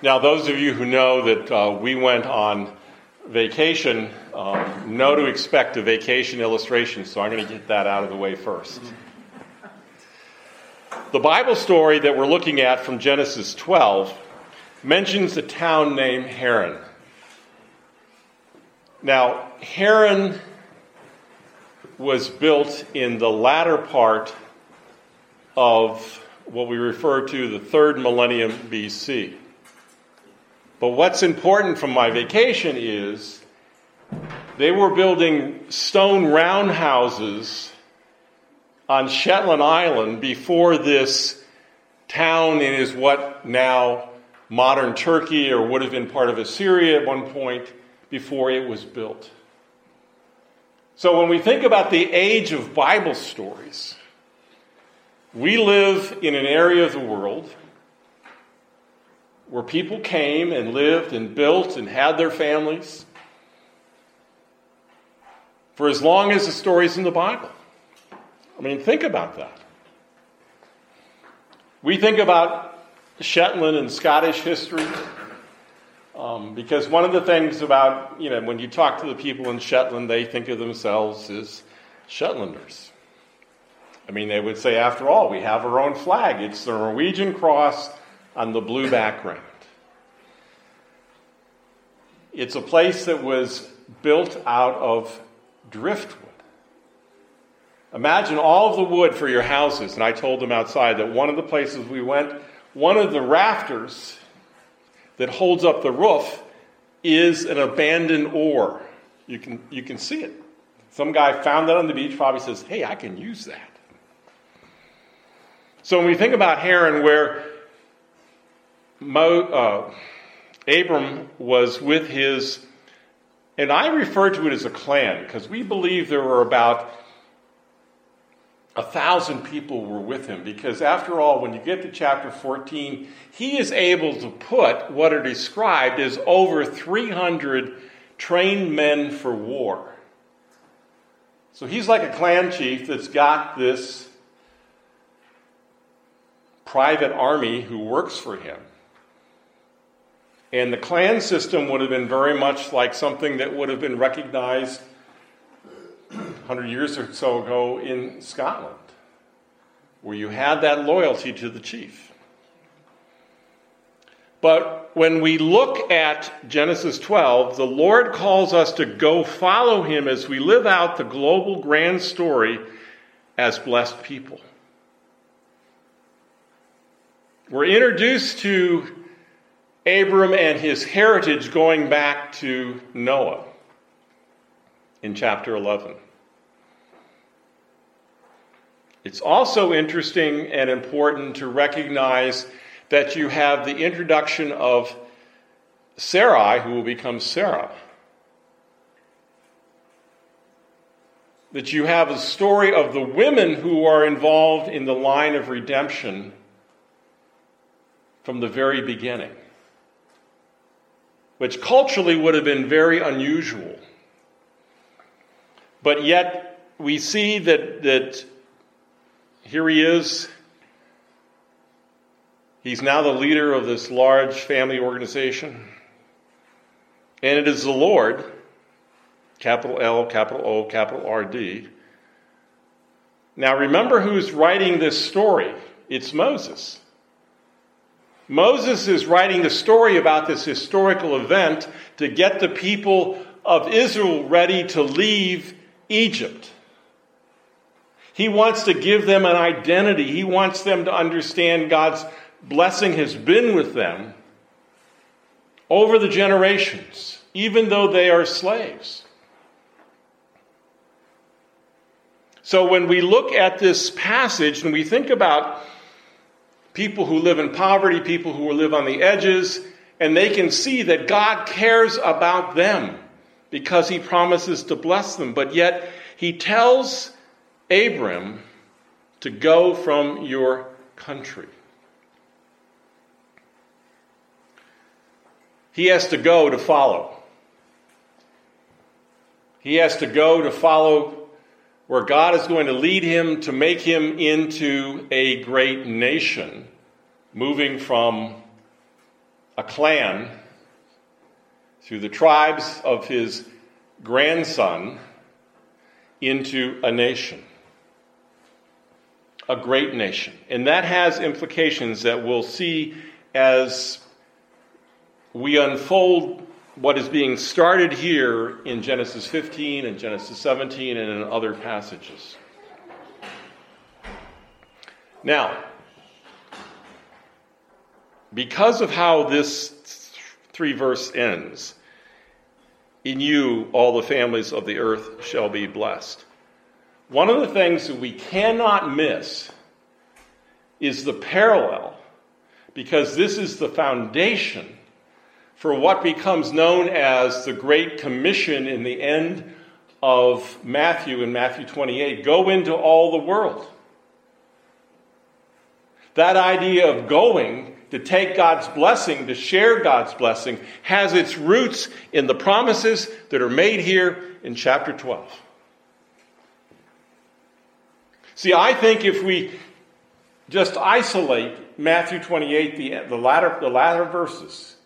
Now, those of you who know that uh, we went on vacation um, know to expect a vacation illustration, so I'm going to get that out of the way first. The Bible story that we're looking at from Genesis 12 mentions a town named Haran. Now, Haran was built in the latter part of what we refer to the third millennium BC. But what's important from my vacation is they were building stone roundhouses on Shetland Island before this town is what now modern Turkey or would have been part of Assyria at one point before it was built. So when we think about the age of Bible stories, we live in an area of the world where people came and lived and built and had their families for as long as the stories in the Bible. I mean, think about that. We think about Shetland and Scottish history um, because one of the things about, you know, when you talk to the people in Shetland, they think of themselves as Shetlanders. I mean, they would say, after all, we have our own flag. It's the Norwegian cross on the blue background. It's a place that was built out of driftwood. Imagine all of the wood for your houses. And I told them outside that one of the places we went, one of the rafters that holds up the roof is an abandoned oar. You can, you can see it. Some guy found that on the beach, probably says, Hey, I can use that. So when we think about Haran, where Mo, uh, Abram was with his, and I refer to it as a clan because we believe there were about a thousand people were with him because after all when you get to chapter 14 he is able to put what are described as over 300 trained men for war. So he's like a clan chief that's got this private army who works for him and the clan system would have been very much like something that would have been recognized 100 years or so ago in Scotland, where you had that loyalty to the chief. But when we look at Genesis 12, the Lord calls us to go follow him as we live out the global grand story as blessed people. We're introduced to Abram and his heritage going back to Noah in chapter 11. It's also interesting and important to recognize that you have the introduction of Sarai, who will become Sarah. That you have a story of the women who are involved in the line of redemption from the very beginning which culturally would have been very unusual. But yet, we see that, that here he is. He's now the leader of this large family organization. And it is the Lord, capital L, capital O, capital R D. Now remember who's writing this story. It's Moses. Moses is writing the story about this historical event to get the people of Israel ready to leave Egypt. He wants to give them an identity. He wants them to understand God's blessing has been with them over the generations, even though they are slaves. So when we look at this passage and we think about people who live in poverty, people who live on the edges, and they can see that God cares about them because he promises to bless them. But yet, he tells Abram to go from your country. He has to go to follow. He has to go to follow where God is going to lead him to make him into a great nation, moving from a clan through the tribes of his grandson into a nation, a great nation. And that has implications that we'll see as we unfold what is being started here in Genesis 15 and Genesis 17 and in other passages. Now, because of how this three verse ends, in you all the families of the earth shall be blessed. One of the things that we cannot miss is the parallel, because this is the foundation for what becomes known as the Great Commission in the end of Matthew in Matthew 28 go into all the world. That idea of going to take God's blessing, to share God's blessing, has its roots in the promises that are made here in chapter 12. See, I think if we just isolate Matthew 28, the, the, latter, the latter verses,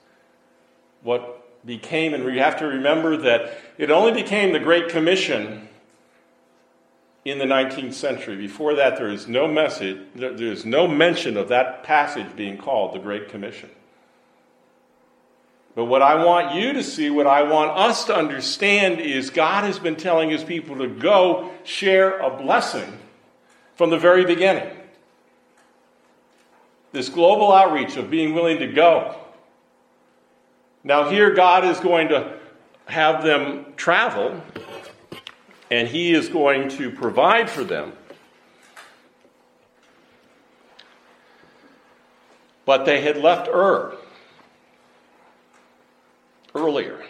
what became, and we have to remember that it only became the Great Commission in the 19th century. Before that, there is no message, there is no mention of that passage being called the Great Commission. But what I want you to see, what I want us to understand is God has been telling his people to go share a blessing from the very beginning. This global outreach of being willing to go now, here God is going to have them travel, and He is going to provide for them. But they had left Ur earlier.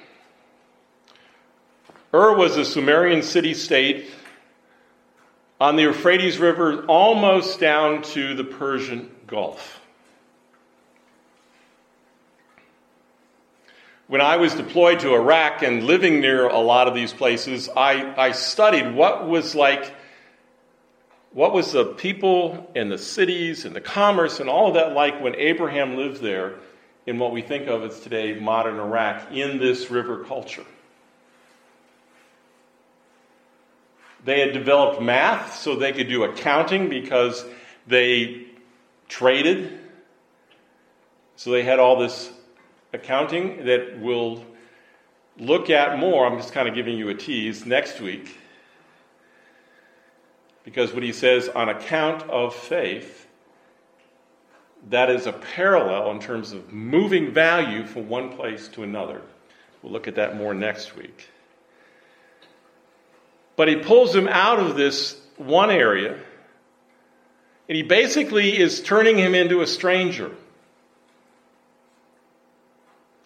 Ur was a Sumerian city state on the Euphrates River, almost down to the Persian Gulf. When I was deployed to Iraq and living near a lot of these places, I, I studied what was like, what was the people and the cities and the commerce and all of that like when Abraham lived there in what we think of as today modern Iraq in this river culture. They had developed math so they could do accounting because they traded. So they had all this accounting that we'll look at more. I'm just kind of giving you a tease next week. Because what he says, on account of faith, that is a parallel in terms of moving value from one place to another. We'll look at that more next week. But he pulls him out of this one area, and he basically is turning him into a stranger.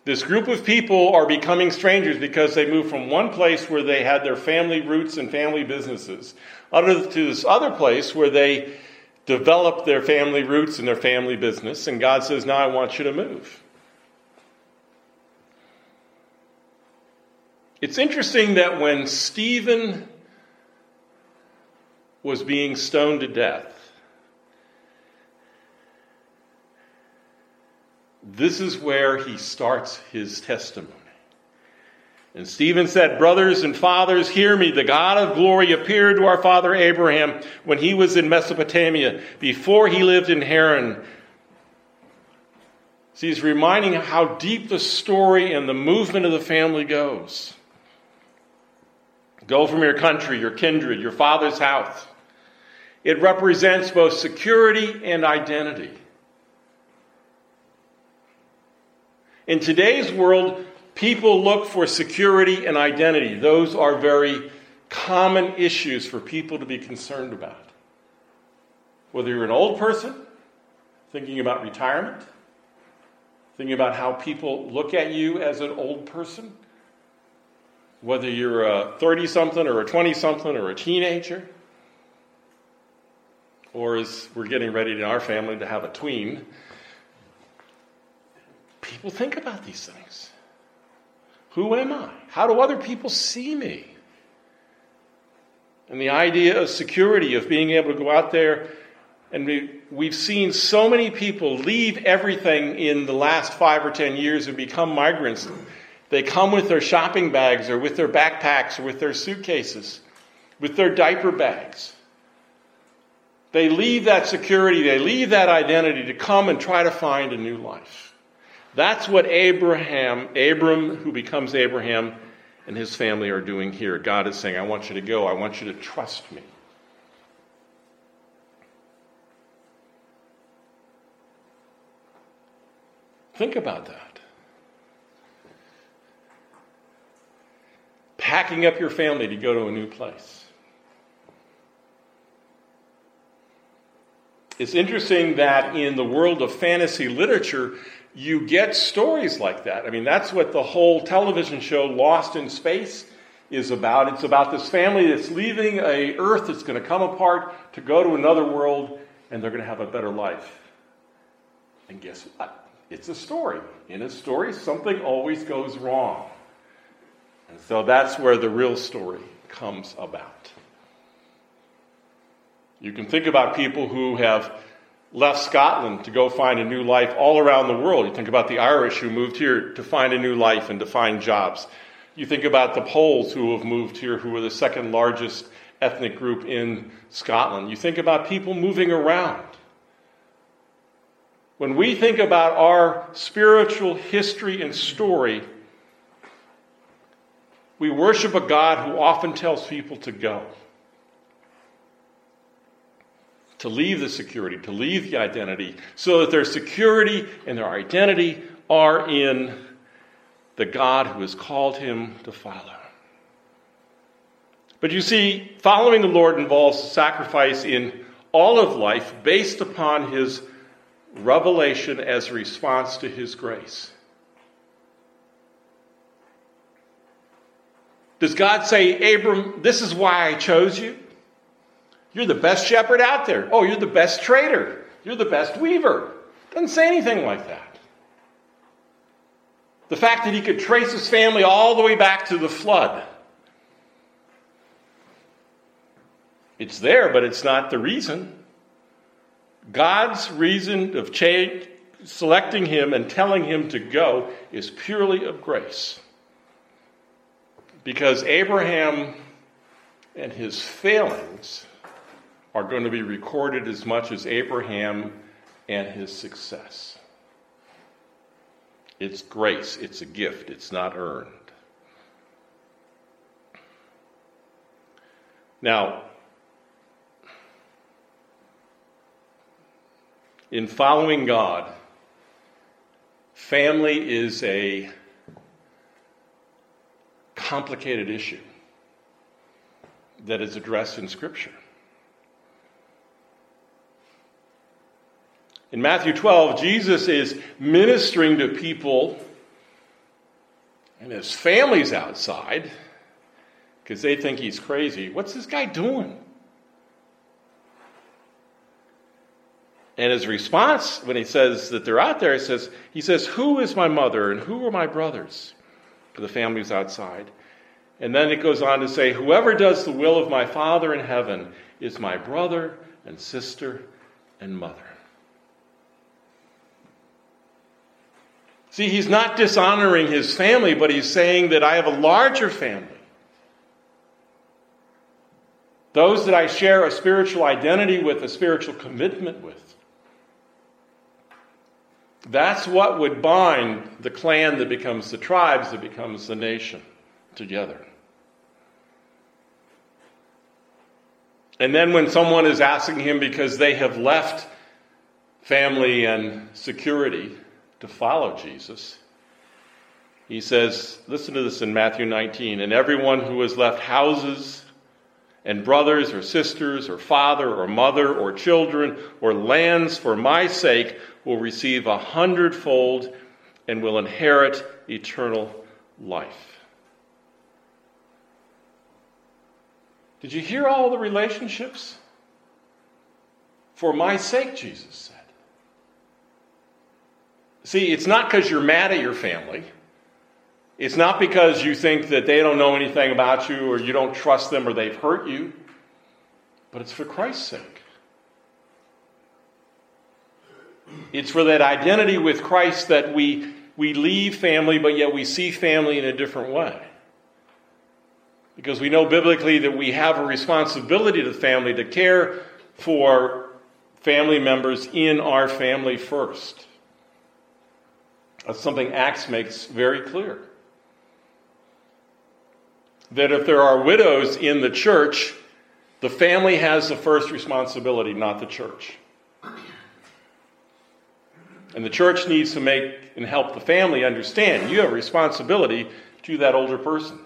This group of people are becoming strangers because they moved from one place where they had their family roots and family businesses to this other place where they developed their family roots and their family business. And God says, Now I want you to move. It's interesting that when Stephen was being stoned to death, This is where he starts his testimony. And Stephen said, Brothers and fathers, hear me. The God of glory appeared to our father Abraham when he was in Mesopotamia, before he lived in Haran. See, he's reminding how deep the story and the movement of the family goes. Go from your country, your kindred, your father's house. It represents both security and identity. In today's world, people look for security and identity. Those are very common issues for people to be concerned about. Whether you're an old person, thinking about retirement, thinking about how people look at you as an old person, whether you're a 30 something or a 20 something or a teenager, or as we're getting ready in our family to have a tween, People think about these things. Who am I? How do other people see me? And the idea of security, of being able to go out there and be we've seen so many people leave everything in the last five or ten years and become migrants. They come with their shopping bags or with their backpacks or with their suitcases, with their diaper bags. They leave that security, they leave that identity to come and try to find a new life. That's what Abraham, Abram, who becomes Abraham, and his family are doing here. God is saying, I want you to go, I want you to trust me. Think about that. Packing up your family to go to a new place. It's interesting that in the world of fantasy literature, you get stories like that. I mean, that's what the whole television show Lost in Space is about. It's about this family that's leaving a earth that's going to come apart to go to another world and they're going to have a better life. And guess what? It's a story. In a story, something always goes wrong. And so that's where the real story comes about. You can think about people who have left Scotland to go find a new life all around the world. You think about the Irish who moved here to find a new life and to find jobs. You think about the Poles who have moved here, who are the second largest ethnic group in Scotland. You think about people moving around. When we think about our spiritual history and story, we worship a God who often tells people to go to leave the security, to leave the identity, so that their security and their identity are in the God who has called him to follow. But you see, following the Lord involves a sacrifice in all of life based upon his revelation as a response to his grace. Does God say, Abram, this is why I chose you? You're the best shepherd out there. Oh, you're the best trader. You're the best weaver. Doesn't say anything like that. The fact that he could trace his family all the way back to the flood. It's there, but it's not the reason. God's reason of change, selecting him and telling him to go is purely of grace. Because Abraham and his failings are going to be recorded as much as Abraham and his success. It's grace, it's a gift, it's not earned. Now, in following God, family is a complicated issue that is addressed in Scripture. In Matthew 12, Jesus is ministering to people and his family's outside because they think he's crazy. What's this guy doing? And his response, when he says that they're out there, he says, he says, Who is my mother and who are my brothers? For the family's outside. And then it goes on to say, Whoever does the will of my Father in heaven is my brother and sister and mother. See, he's not dishonoring his family, but he's saying that I have a larger family. Those that I share a spiritual identity with, a spiritual commitment with. That's what would bind the clan that becomes the tribes, that becomes the nation together. And then when someone is asking him because they have left family and security, to follow Jesus. He says, listen to this in Matthew 19, and everyone who has left houses and brothers or sisters or father or mother or children or lands for my sake will receive a hundredfold and will inherit eternal life. Did you hear all the relationships? For my sake, Jesus said. See, it's not because you're mad at your family. It's not because you think that they don't know anything about you or you don't trust them or they've hurt you, but it's for Christ's sake. It's for that identity with Christ that we, we leave family, but yet we see family in a different way. Because we know biblically that we have a responsibility to the family to care for family members in our family first. That's something Acts makes very clear. That if there are widows in the church, the family has the first responsibility, not the church. And the church needs to make and help the family understand you have a responsibility to that older person.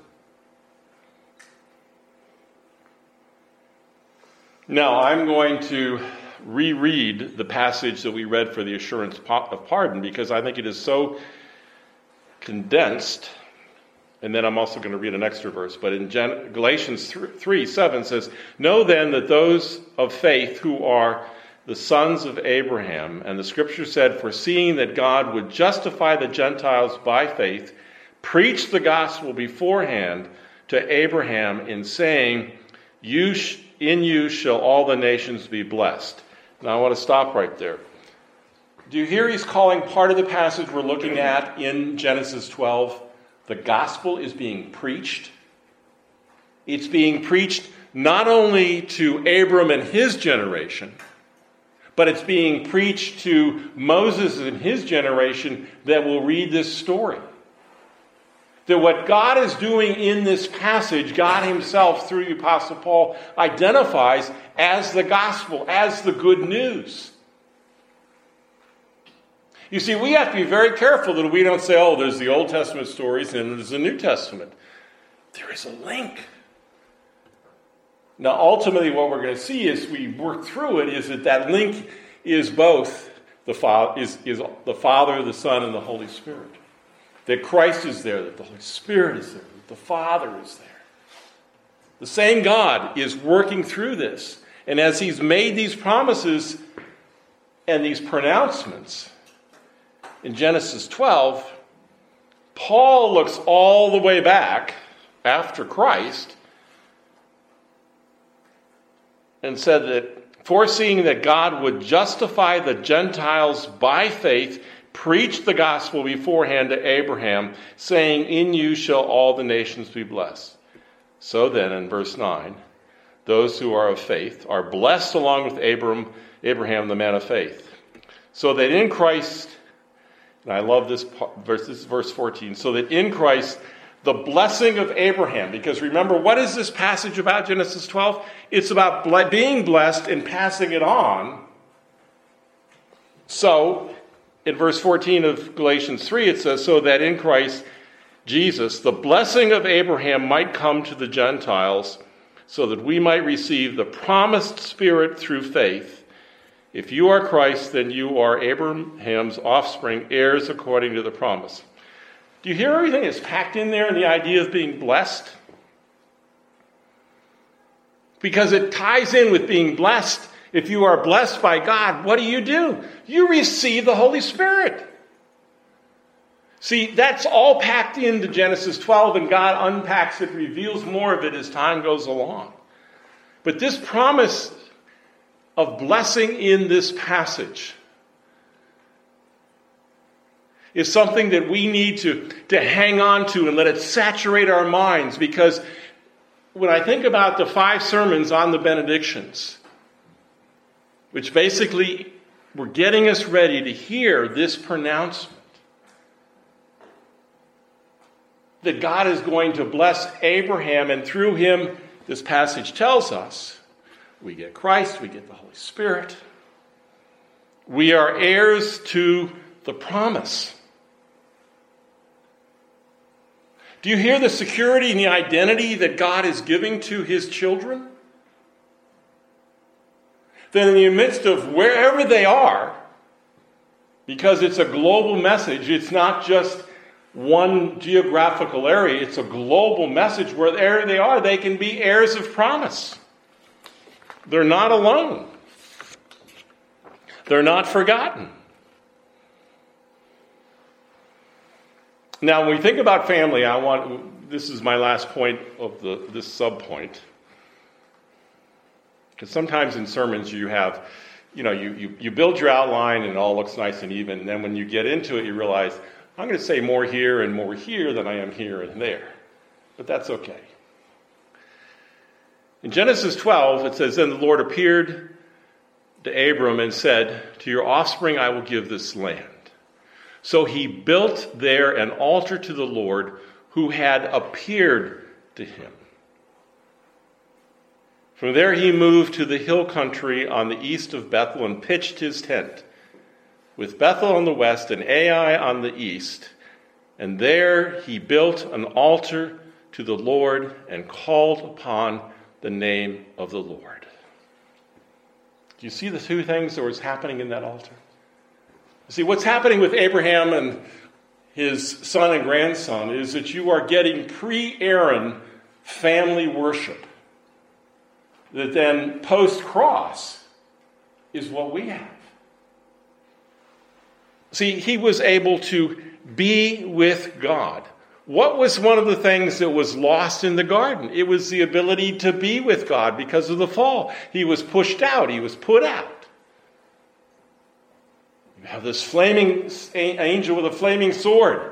Now, I'm going to reread the passage that we read for the assurance of pardon because I think it is so condensed. And then I'm also going to read an extra verse. But in Galatians 3 7 says, Know then that those of faith who are the sons of Abraham, and the scripture said, foreseeing that God would justify the Gentiles by faith, preached the gospel beforehand to Abraham in saying, you sh- In you shall all the nations be blessed. Now I want to stop right there. Do you hear he's calling part of the passage we're looking at in Genesis 12? The gospel is being preached. It's being preached not only to Abram and his generation, but it's being preached to Moses and his generation that will read this story. That what God is doing in this passage, God Himself, through the Apostle Paul, identifies as the gospel, as the good news. You see, we have to be very careful that we don't say, oh, there's the Old Testament stories and there's the New Testament. There is a link. Now, ultimately, what we're going to see as we work through it is that that link is both the Father, is, is the Father, the Son, and the Holy Spirit. That Christ is there, that the Holy Spirit is there, that the Father is there. The same God is working through this. And as He's made these promises and these pronouncements in Genesis 12, Paul looks all the way back after Christ and said that foreseeing that God would justify the Gentiles by faith, preached the gospel beforehand to Abraham, saying, In you shall all the nations be blessed. So then, in verse 9, those who are of faith are blessed along with Abram, Abraham, the man of faith. So that in Christ, and I love this verse, this is verse 14, so that in Christ the blessing of Abraham. Because remember, what is this passage about, Genesis 12? It's about being blessed and passing it on. So, in verse 14 of Galatians 3, it says, So that in Christ Jesus, the blessing of Abraham might come to the Gentiles, so that we might receive the promised Spirit through faith. If you are Christ, then you are Abraham's offspring, heirs according to the promise. Do you hear everything that's packed in there in the idea of being blessed? Because it ties in with being blessed. If you are blessed by God, what do you do? You receive the Holy Spirit. See, that's all packed into Genesis 12, and God unpacks it, reveals more of it as time goes along. But this promise of blessing in this passage is something that we need to, to hang on to and let it saturate our minds because when I think about the five sermons on the benedictions, which basically were getting us ready to hear this pronouncement that God is going to bless Abraham, and through him, this passage tells us, we get Christ, we get the Holy Spirit. We are heirs to the promise. Do you hear the security and the identity that God is giving to his children? Then, in the midst of wherever they are, because it's a global message, it's not just one geographical area, it's a global message. Wherever they are, they can be heirs of promise. They're not alone, they're not forgotten. Now, when we think about family, I want this is my last point of the, this sub point. Because sometimes in sermons you have you know, you, you, you build your outline and it all looks nice and even. And then when you get into it, you realize, I'm going to say more here and more here than I am here and there. But that's okay. In Genesis 12, it says, Then the Lord appeared to Abram and said, To your offspring I will give this land. So he built there an altar to the Lord who had appeared to him. From there he moved to the hill country on the east of Bethel and pitched his tent, with Bethel on the west and Ai on the east. And there he built an altar to the Lord and called upon the name of the Lord. Do you see the two things that was happening in that altar? You See, what's happening with Abraham and his son and grandson is that you are getting pre Aaron family worship that then post cross is what we have. See, he was able to be with God. What was one of the things that was lost in the garden? It was the ability to be with God because of the fall. He was pushed out, he was put out. You have this flaming angel with a flaming sword.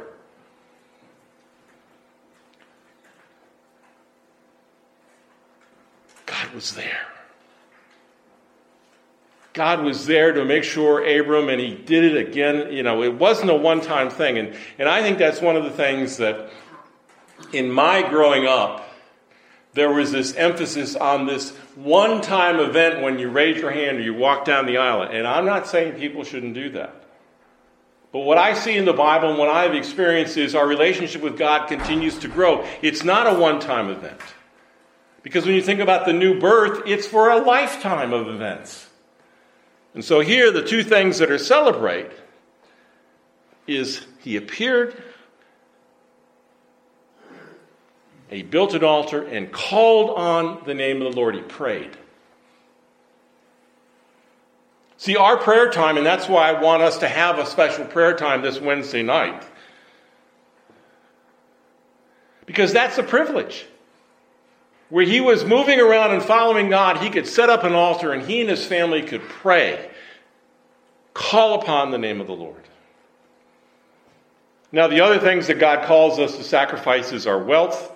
God was there. God was there to make sure Abram, and he did it again. You know, it wasn't a one time thing. And, and I think that's one of the things that in my growing up, there was this emphasis on this one time event when you raise your hand or you walk down the aisle. And I'm not saying people shouldn't do that. But what I see in the Bible and what I've experienced is our relationship with God continues to grow. It's not a one time event. Because when you think about the new birth, it's for a lifetime of events. And so here, the two things that are celebrate is he appeared, he built an altar, and called on the name of the Lord. He prayed. See, our prayer time, and that's why I want us to have a special prayer time this Wednesday night. Because that's a privilege where he was moving around and following God, he could set up an altar and he and his family could pray, call upon the name of the Lord. Now, the other things that God calls us to sacrifice is our wealth.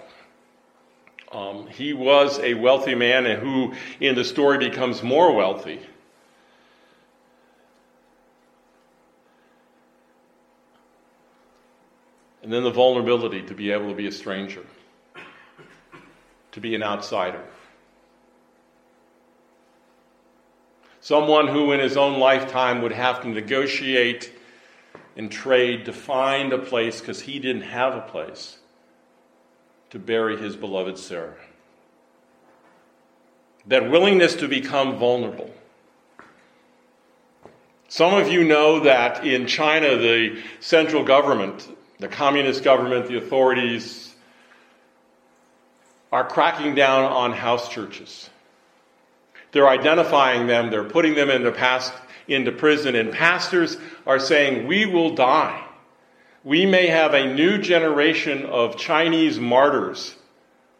Um, he was a wealthy man and who in the story becomes more wealthy. And then the vulnerability to be able to be a stranger to be an outsider. Someone who in his own lifetime would have to negotiate and trade to find a place because he didn't have a place to bury his beloved Sarah. That willingness to become vulnerable. Some of you know that in China, the central government, the communist government, the authorities, are cracking down on house churches. They're identifying them, they're putting them into, past, into prison, and pastors are saying, We will die. We may have a new generation of Chinese martyrs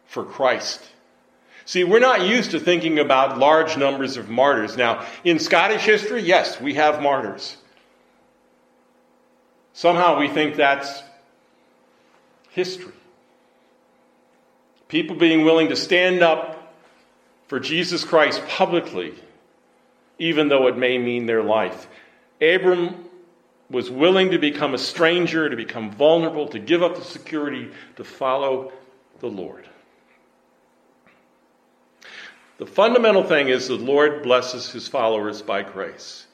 for Christ. See, we're not used to thinking about large numbers of martyrs. Now, in Scottish history, yes, we have martyrs. Somehow we think that's history. People being willing to stand up for Jesus Christ publicly, even though it may mean their life. Abram was willing to become a stranger, to become vulnerable, to give up the security, to follow the Lord. The fundamental thing is the Lord blesses his followers by grace.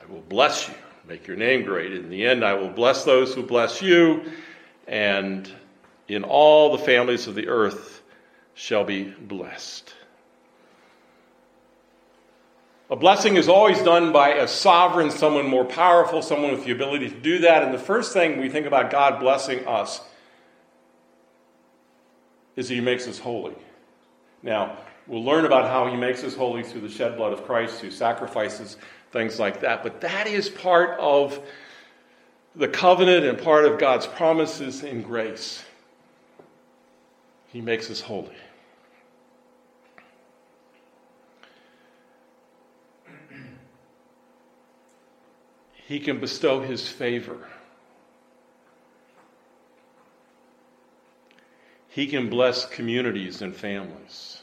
I will bless you, make your name great. In the end, I will bless those who bless you and in all the families of the earth shall be blessed. A blessing is always done by a sovereign, someone more powerful, someone with the ability to do that. And the first thing we think about God blessing us is that He makes us holy. Now, we'll learn about how He makes us holy through the shed blood of Christ, through sacrifices, things like that. But that is part of the covenant and part of God's promises in grace. He makes us holy. He can bestow his favor. He can bless communities and families.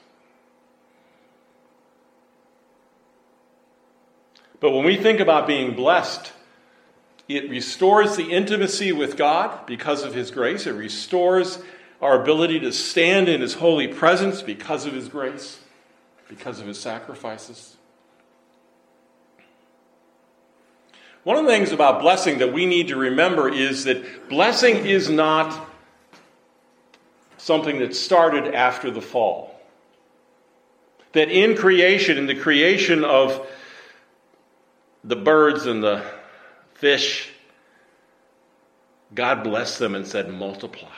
But when we think about being blessed, it restores the intimacy with God because of His grace. It restores our ability to stand in His holy presence because of His grace, because of His sacrifices. One of the things about blessing that we need to remember is that blessing is not something that started after the fall. That in creation, in the creation of the birds and the fish, God blessed them and said, multiply.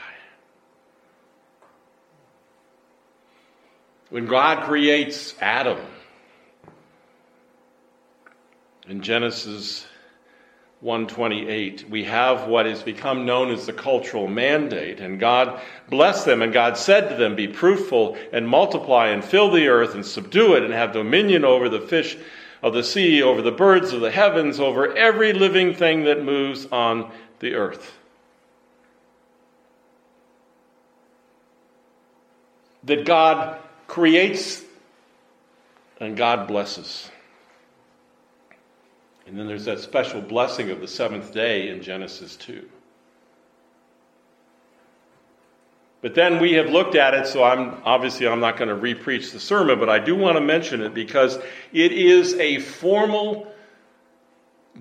When God creates Adam in Genesis 128 we have what has become known as the cultural mandate and god blessed them and god said to them be fruitful and multiply and fill the earth and subdue it and have dominion over the fish of the sea, over the birds of the heavens, over every living thing that moves on the earth. That God creates and God blesses. And then there's that special blessing of the seventh day in Genesis 2. But then we have looked at it, so I'm obviously I'm not going to repreach the sermon, but I do want to mention it because it is a formal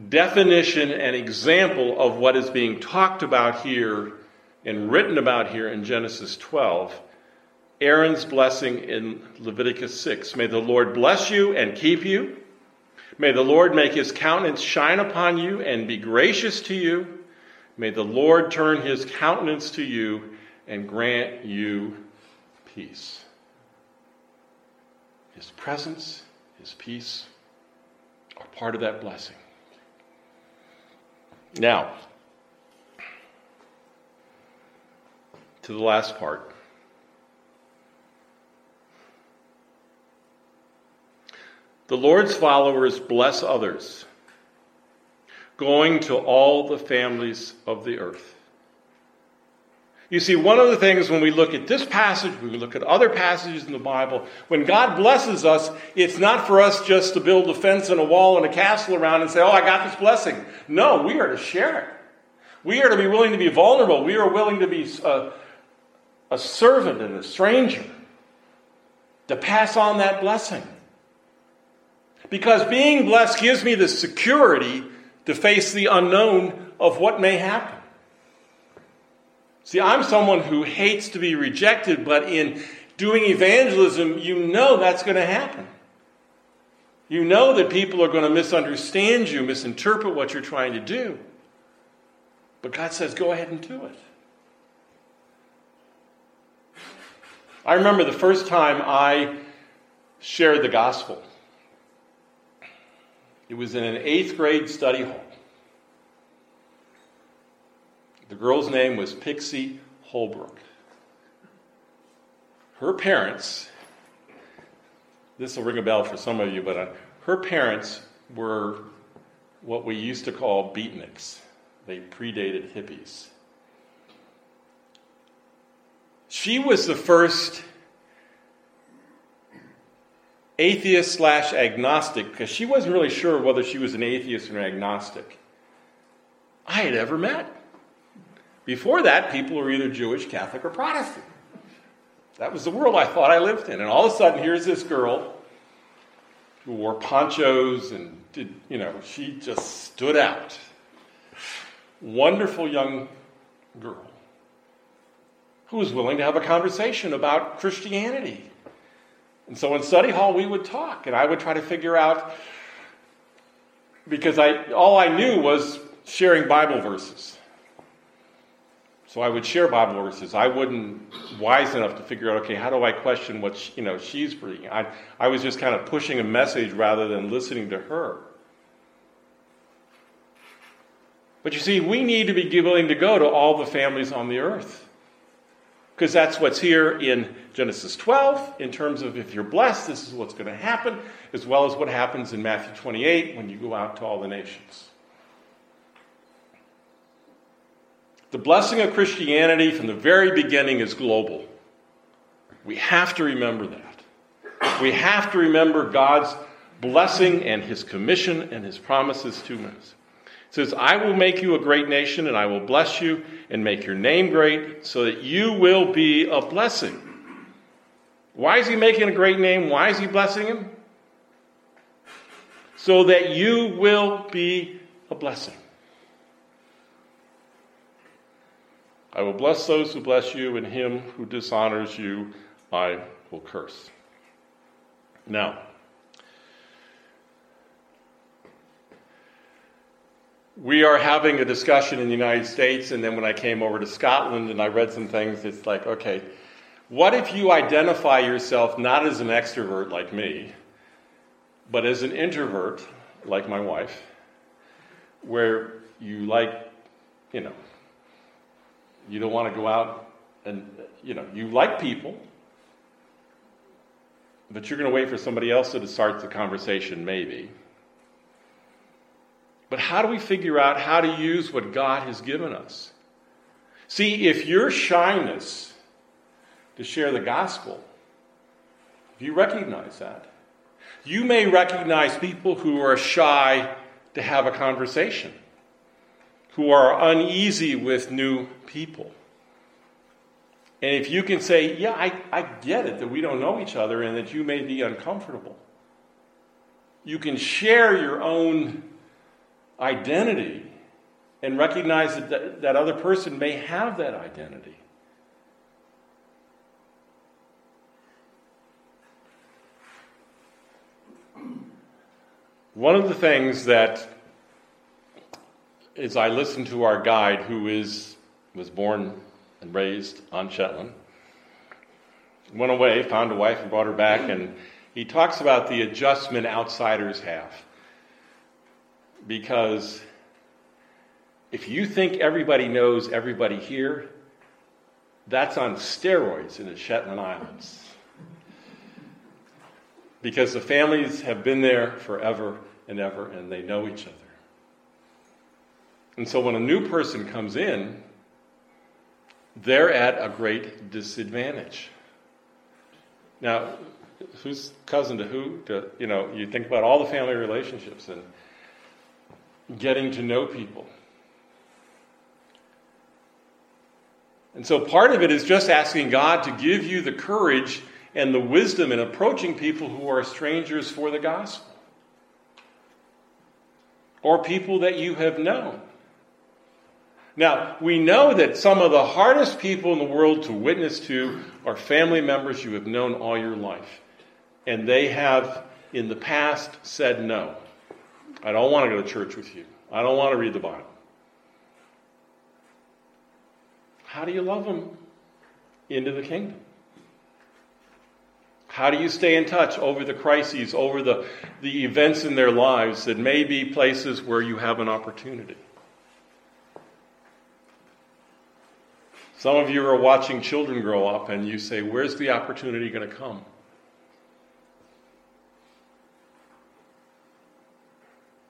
definition and example of what is being talked about here and written about here in Genesis 12. Aaron's blessing in Leviticus 6. May the Lord bless you and keep you. May the Lord make his countenance shine upon you and be gracious to you. May the Lord turn his countenance to you and grant you peace. His presence, His peace are part of that blessing. Now, to the last part. The Lord's followers bless others, going to all the families of the earth. You see, one of the things when we look at this passage, we look at other passages in the Bible, when God blesses us, it's not for us just to build a fence and a wall and a castle around and say, oh, I got this blessing. No, we are to share it. We are to be willing to be vulnerable. We are willing to be a, a servant and a stranger to pass on that blessing. Because being blessed gives me the security to face the unknown of what may happen. See, I'm someone who hates to be rejected, but in doing evangelism, you know that's going to happen. You know that people are going to misunderstand you, misinterpret what you're trying to do. But God says, go ahead and do it. I remember the first time I shared the gospel. It was in an eighth grade study hall. The girl's name was Pixie Holbrook. Her parents, this will ring a bell for some of you, but uh, her parents were what we used to call beatniks. They predated hippies. She was the first atheist slash agnostic, because she wasn't really sure whether she was an atheist or an agnostic, I had ever met. Before that, people were either Jewish, Catholic, or Protestant. That was the world I thought I lived in. And all of a sudden, here's this girl who wore ponchos and did, you know, she just stood out. Wonderful young girl who was willing to have a conversation about Christianity. And so in study hall, we would talk, and I would try to figure out because I all I knew was sharing Bible verses. So I would share Bible verses. I wasn't wise enough to figure out, okay, how do I question what she, you know she's bringing? I, I was just kind of pushing a message rather than listening to her. But you see, we need to be willing to go to all the families on the earth. Because that's what's here in Genesis 12, in terms of if you're blessed, this is what's going to happen, as well as what happens in Matthew 28 when you go out to all the nations. The blessing of Christianity from the very beginning is global. We have to remember that. We have to remember God's blessing and his commission and his promises to us. It says, I will make you a great nation, and I will bless you and make your name great, so that you will be a blessing. Why is he making a great name? Why is he blessing him? So that you will be a blessing. I will bless those who bless you, and him who dishonors you, I will curse. Now, we are having a discussion in the United States, and then when I came over to Scotland and I read some things, it's like, okay, what if you identify yourself not as an extrovert like me, but as an introvert like my wife, where you like, you know, you don't want to go out and, you know, you like people, but you're going to wait for somebody else to start the conversation, maybe. But how do we figure out how to use what God has given us? See, if your shyness to share the gospel, if you recognize that, you may recognize people who are shy to have a conversation, who are uneasy with new people. And if you can say, Yeah, I, I get it that we don't know each other and that you may be uncomfortable, you can share your own identity and recognize that that, that other person may have that identity. One of the things that, as I listened to our guide, who is was born and raised on Shetland, went away, found a wife, and brought her back, and he talks about the adjustment outsiders have. Because if you think everybody knows everybody here, that's on steroids in the Shetland Islands. Because the families have been there forever and ever, and they know each other. And so when a new person comes in, they're at a great disadvantage. Now, who's cousin to who? To, you know, you think about all the family relationships and getting to know people. And so part of it is just asking God to give you the courage and the wisdom in approaching people who are strangers for the gospel or people that you have known. Now, we know that some of the hardest people in the world to witness to are family members you have known all your life. And they have, in the past, said no. I don't want to go to church with you. I don't want to read the Bible. How do you love them into the kingdom? How do you stay in touch over the crises, over the, the events in their lives that may be places where you have an opportunity? Some of you are watching children grow up and you say, Where's the opportunity going to come?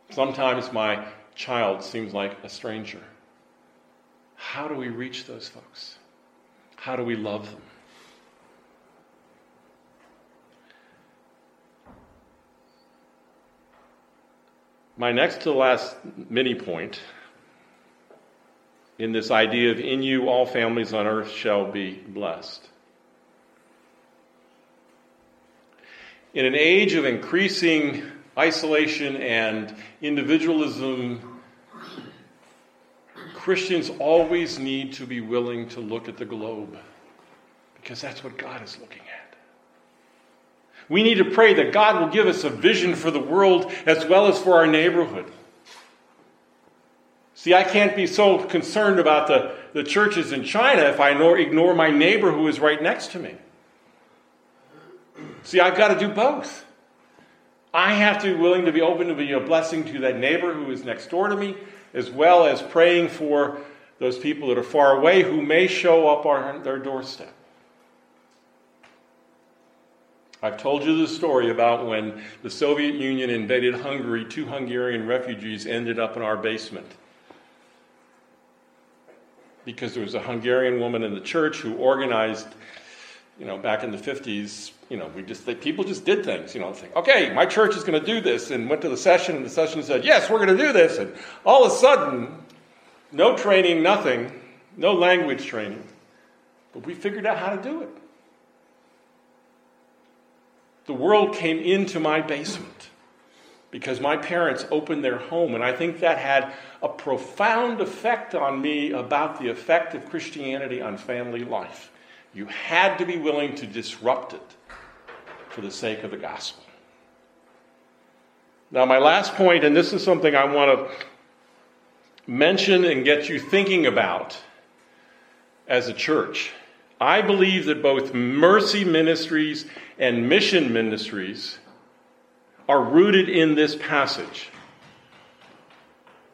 Sometimes my child seems like a stranger. How do we reach those folks? How do we love them? My next to last mini point in this idea of in you all families on earth shall be blessed. In an age of increasing isolation and individualism, Christians always need to be willing to look at the globe because that's what God is looking at. We need to pray that God will give us a vision for the world as well as for our neighborhood. See, I can't be so concerned about the, the churches in China if I ignore my neighbor who is right next to me. See, I've got to do both. I have to be willing to be open to be a blessing to that neighbor who is next door to me, as well as praying for those people that are far away who may show up on their doorstep. I've told you the story about when the Soviet Union invaded Hungary, two Hungarian refugees ended up in our basement. Because there was a Hungarian woman in the church who organized, you know, back in the 50s. You know, we just, people just did things, you know, think, okay, my church is going to do this, and went to the session, and the session said, yes, we're going to do this. And all of a sudden, no training, nothing, no language training, but we figured out how to do it. The world came into my basement because my parents opened their home, and I think that had a profound effect on me about the effect of Christianity on family life. You had to be willing to disrupt it for the sake of the gospel. Now, my last point, and this is something I want to mention and get you thinking about as a church. I believe that both mercy ministries and mission ministries are rooted in this passage.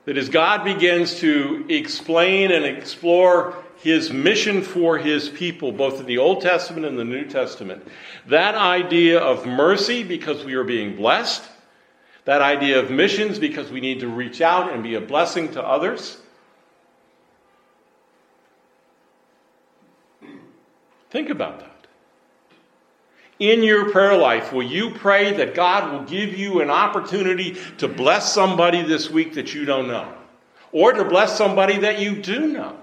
That as God begins to explain and explore his mission for his people, both in the Old Testament and the New Testament, that idea of mercy because we are being blessed, that idea of missions because we need to reach out and be a blessing to others. Think about that in your prayer life, will you pray that God will give you an opportunity to bless somebody this week that you don't know? Or to bless somebody that you do know?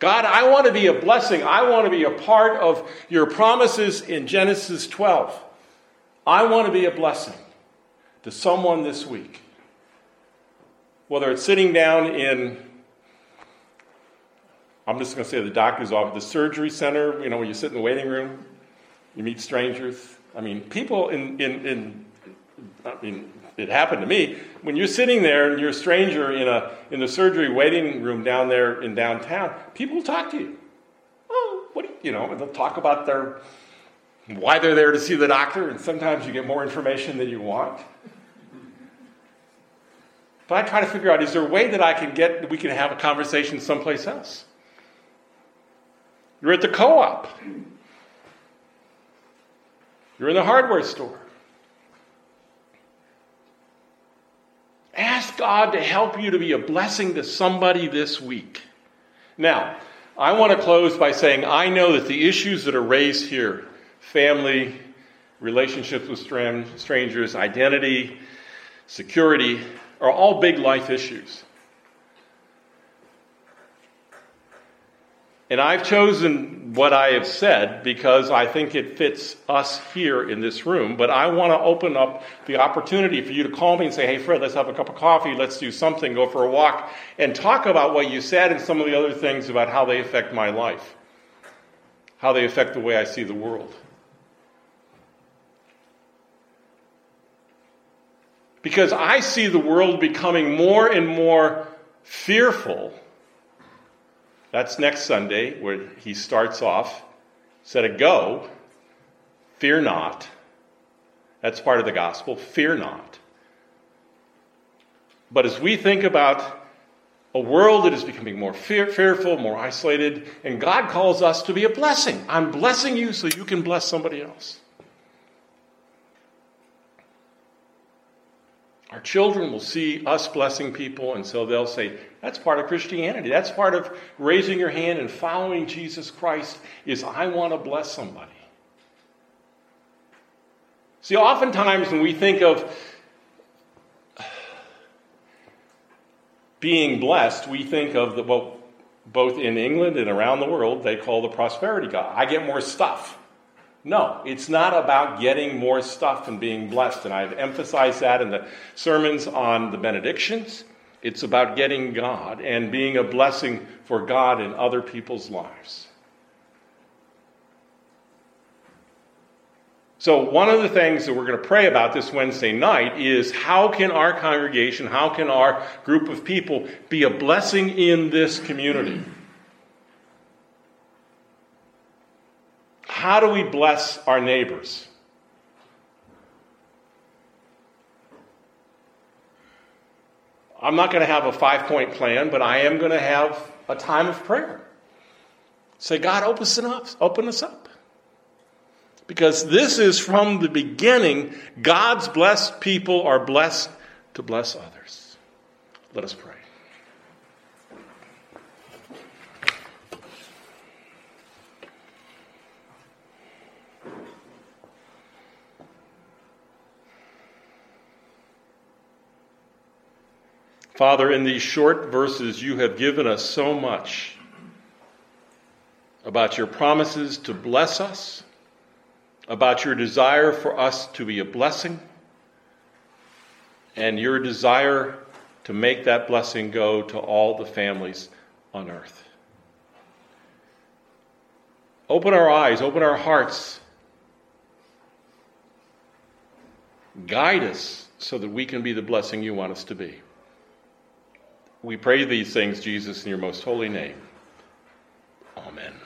God, I want to be a blessing. I want to be a part of your promises in Genesis 12. I want to be a blessing to someone this week. Whether it's sitting down in, I'm just going to say the doctor's office, the surgery center, you know, when you sit in the waiting room, you meet strangers. I mean, people in, in, in I mean, it happened to me. When you're sitting there and you're a stranger in, a, in the surgery waiting room down there in downtown, people will talk to you. Oh, what do you, you know, they'll talk about their, why they're there to see the doctor, and sometimes you get more information than you want. But I try to figure out is there a way that I can get, that we can have a conversation someplace else? You're at the co op. You're in the hardware store. Ask God to help you to be a blessing to somebody this week. Now, I want to close by saying I know that the issues that are raised here family, relationships with strangers, identity, security are all big life issues. And I've chosen what I have said because I think it fits us here in this room. But I want to open up the opportunity for you to call me and say, hey, Fred, let's have a cup of coffee, let's do something, go for a walk, and talk about what you said and some of the other things about how they affect my life, how they affect the way I see the world. Because I see the world becoming more and more fearful that's next Sunday, where he starts off. Said a go, fear not. That's part of the gospel. Fear not. But as we think about a world that is becoming more fear, fearful, more isolated, and God calls us to be a blessing. I'm blessing you so you can bless somebody else. Our children will see us blessing people, and so they'll say, That's part of Christianity. That's part of raising your hand and following Jesus Christ, is I want to bless somebody. See, oftentimes when we think of being blessed, we think of the, well, both in England and around the world, they call the prosperity God. I get more stuff. No, it's not about getting more stuff and being blessed. And I've emphasized that in the sermons on the benedictions. It's about getting God and being a blessing for God in other people's lives. So, one of the things that we're going to pray about this Wednesday night is how can our congregation, how can our group of people be a blessing in this community? How do we bless our neighbors? I'm not going to have a five point plan, but I am going to have a time of prayer. Say, God, open us up. Open us up. Because this is from the beginning, God's blessed people are blessed to bless others. Let us pray. Father, in these short verses, you have given us so much about your promises to bless us, about your desire for us to be a blessing, and your desire to make that blessing go to all the families on earth. Open our eyes, open our hearts. Guide us so that we can be the blessing you want us to be. We pray these things, Jesus, in your most holy name. Amen.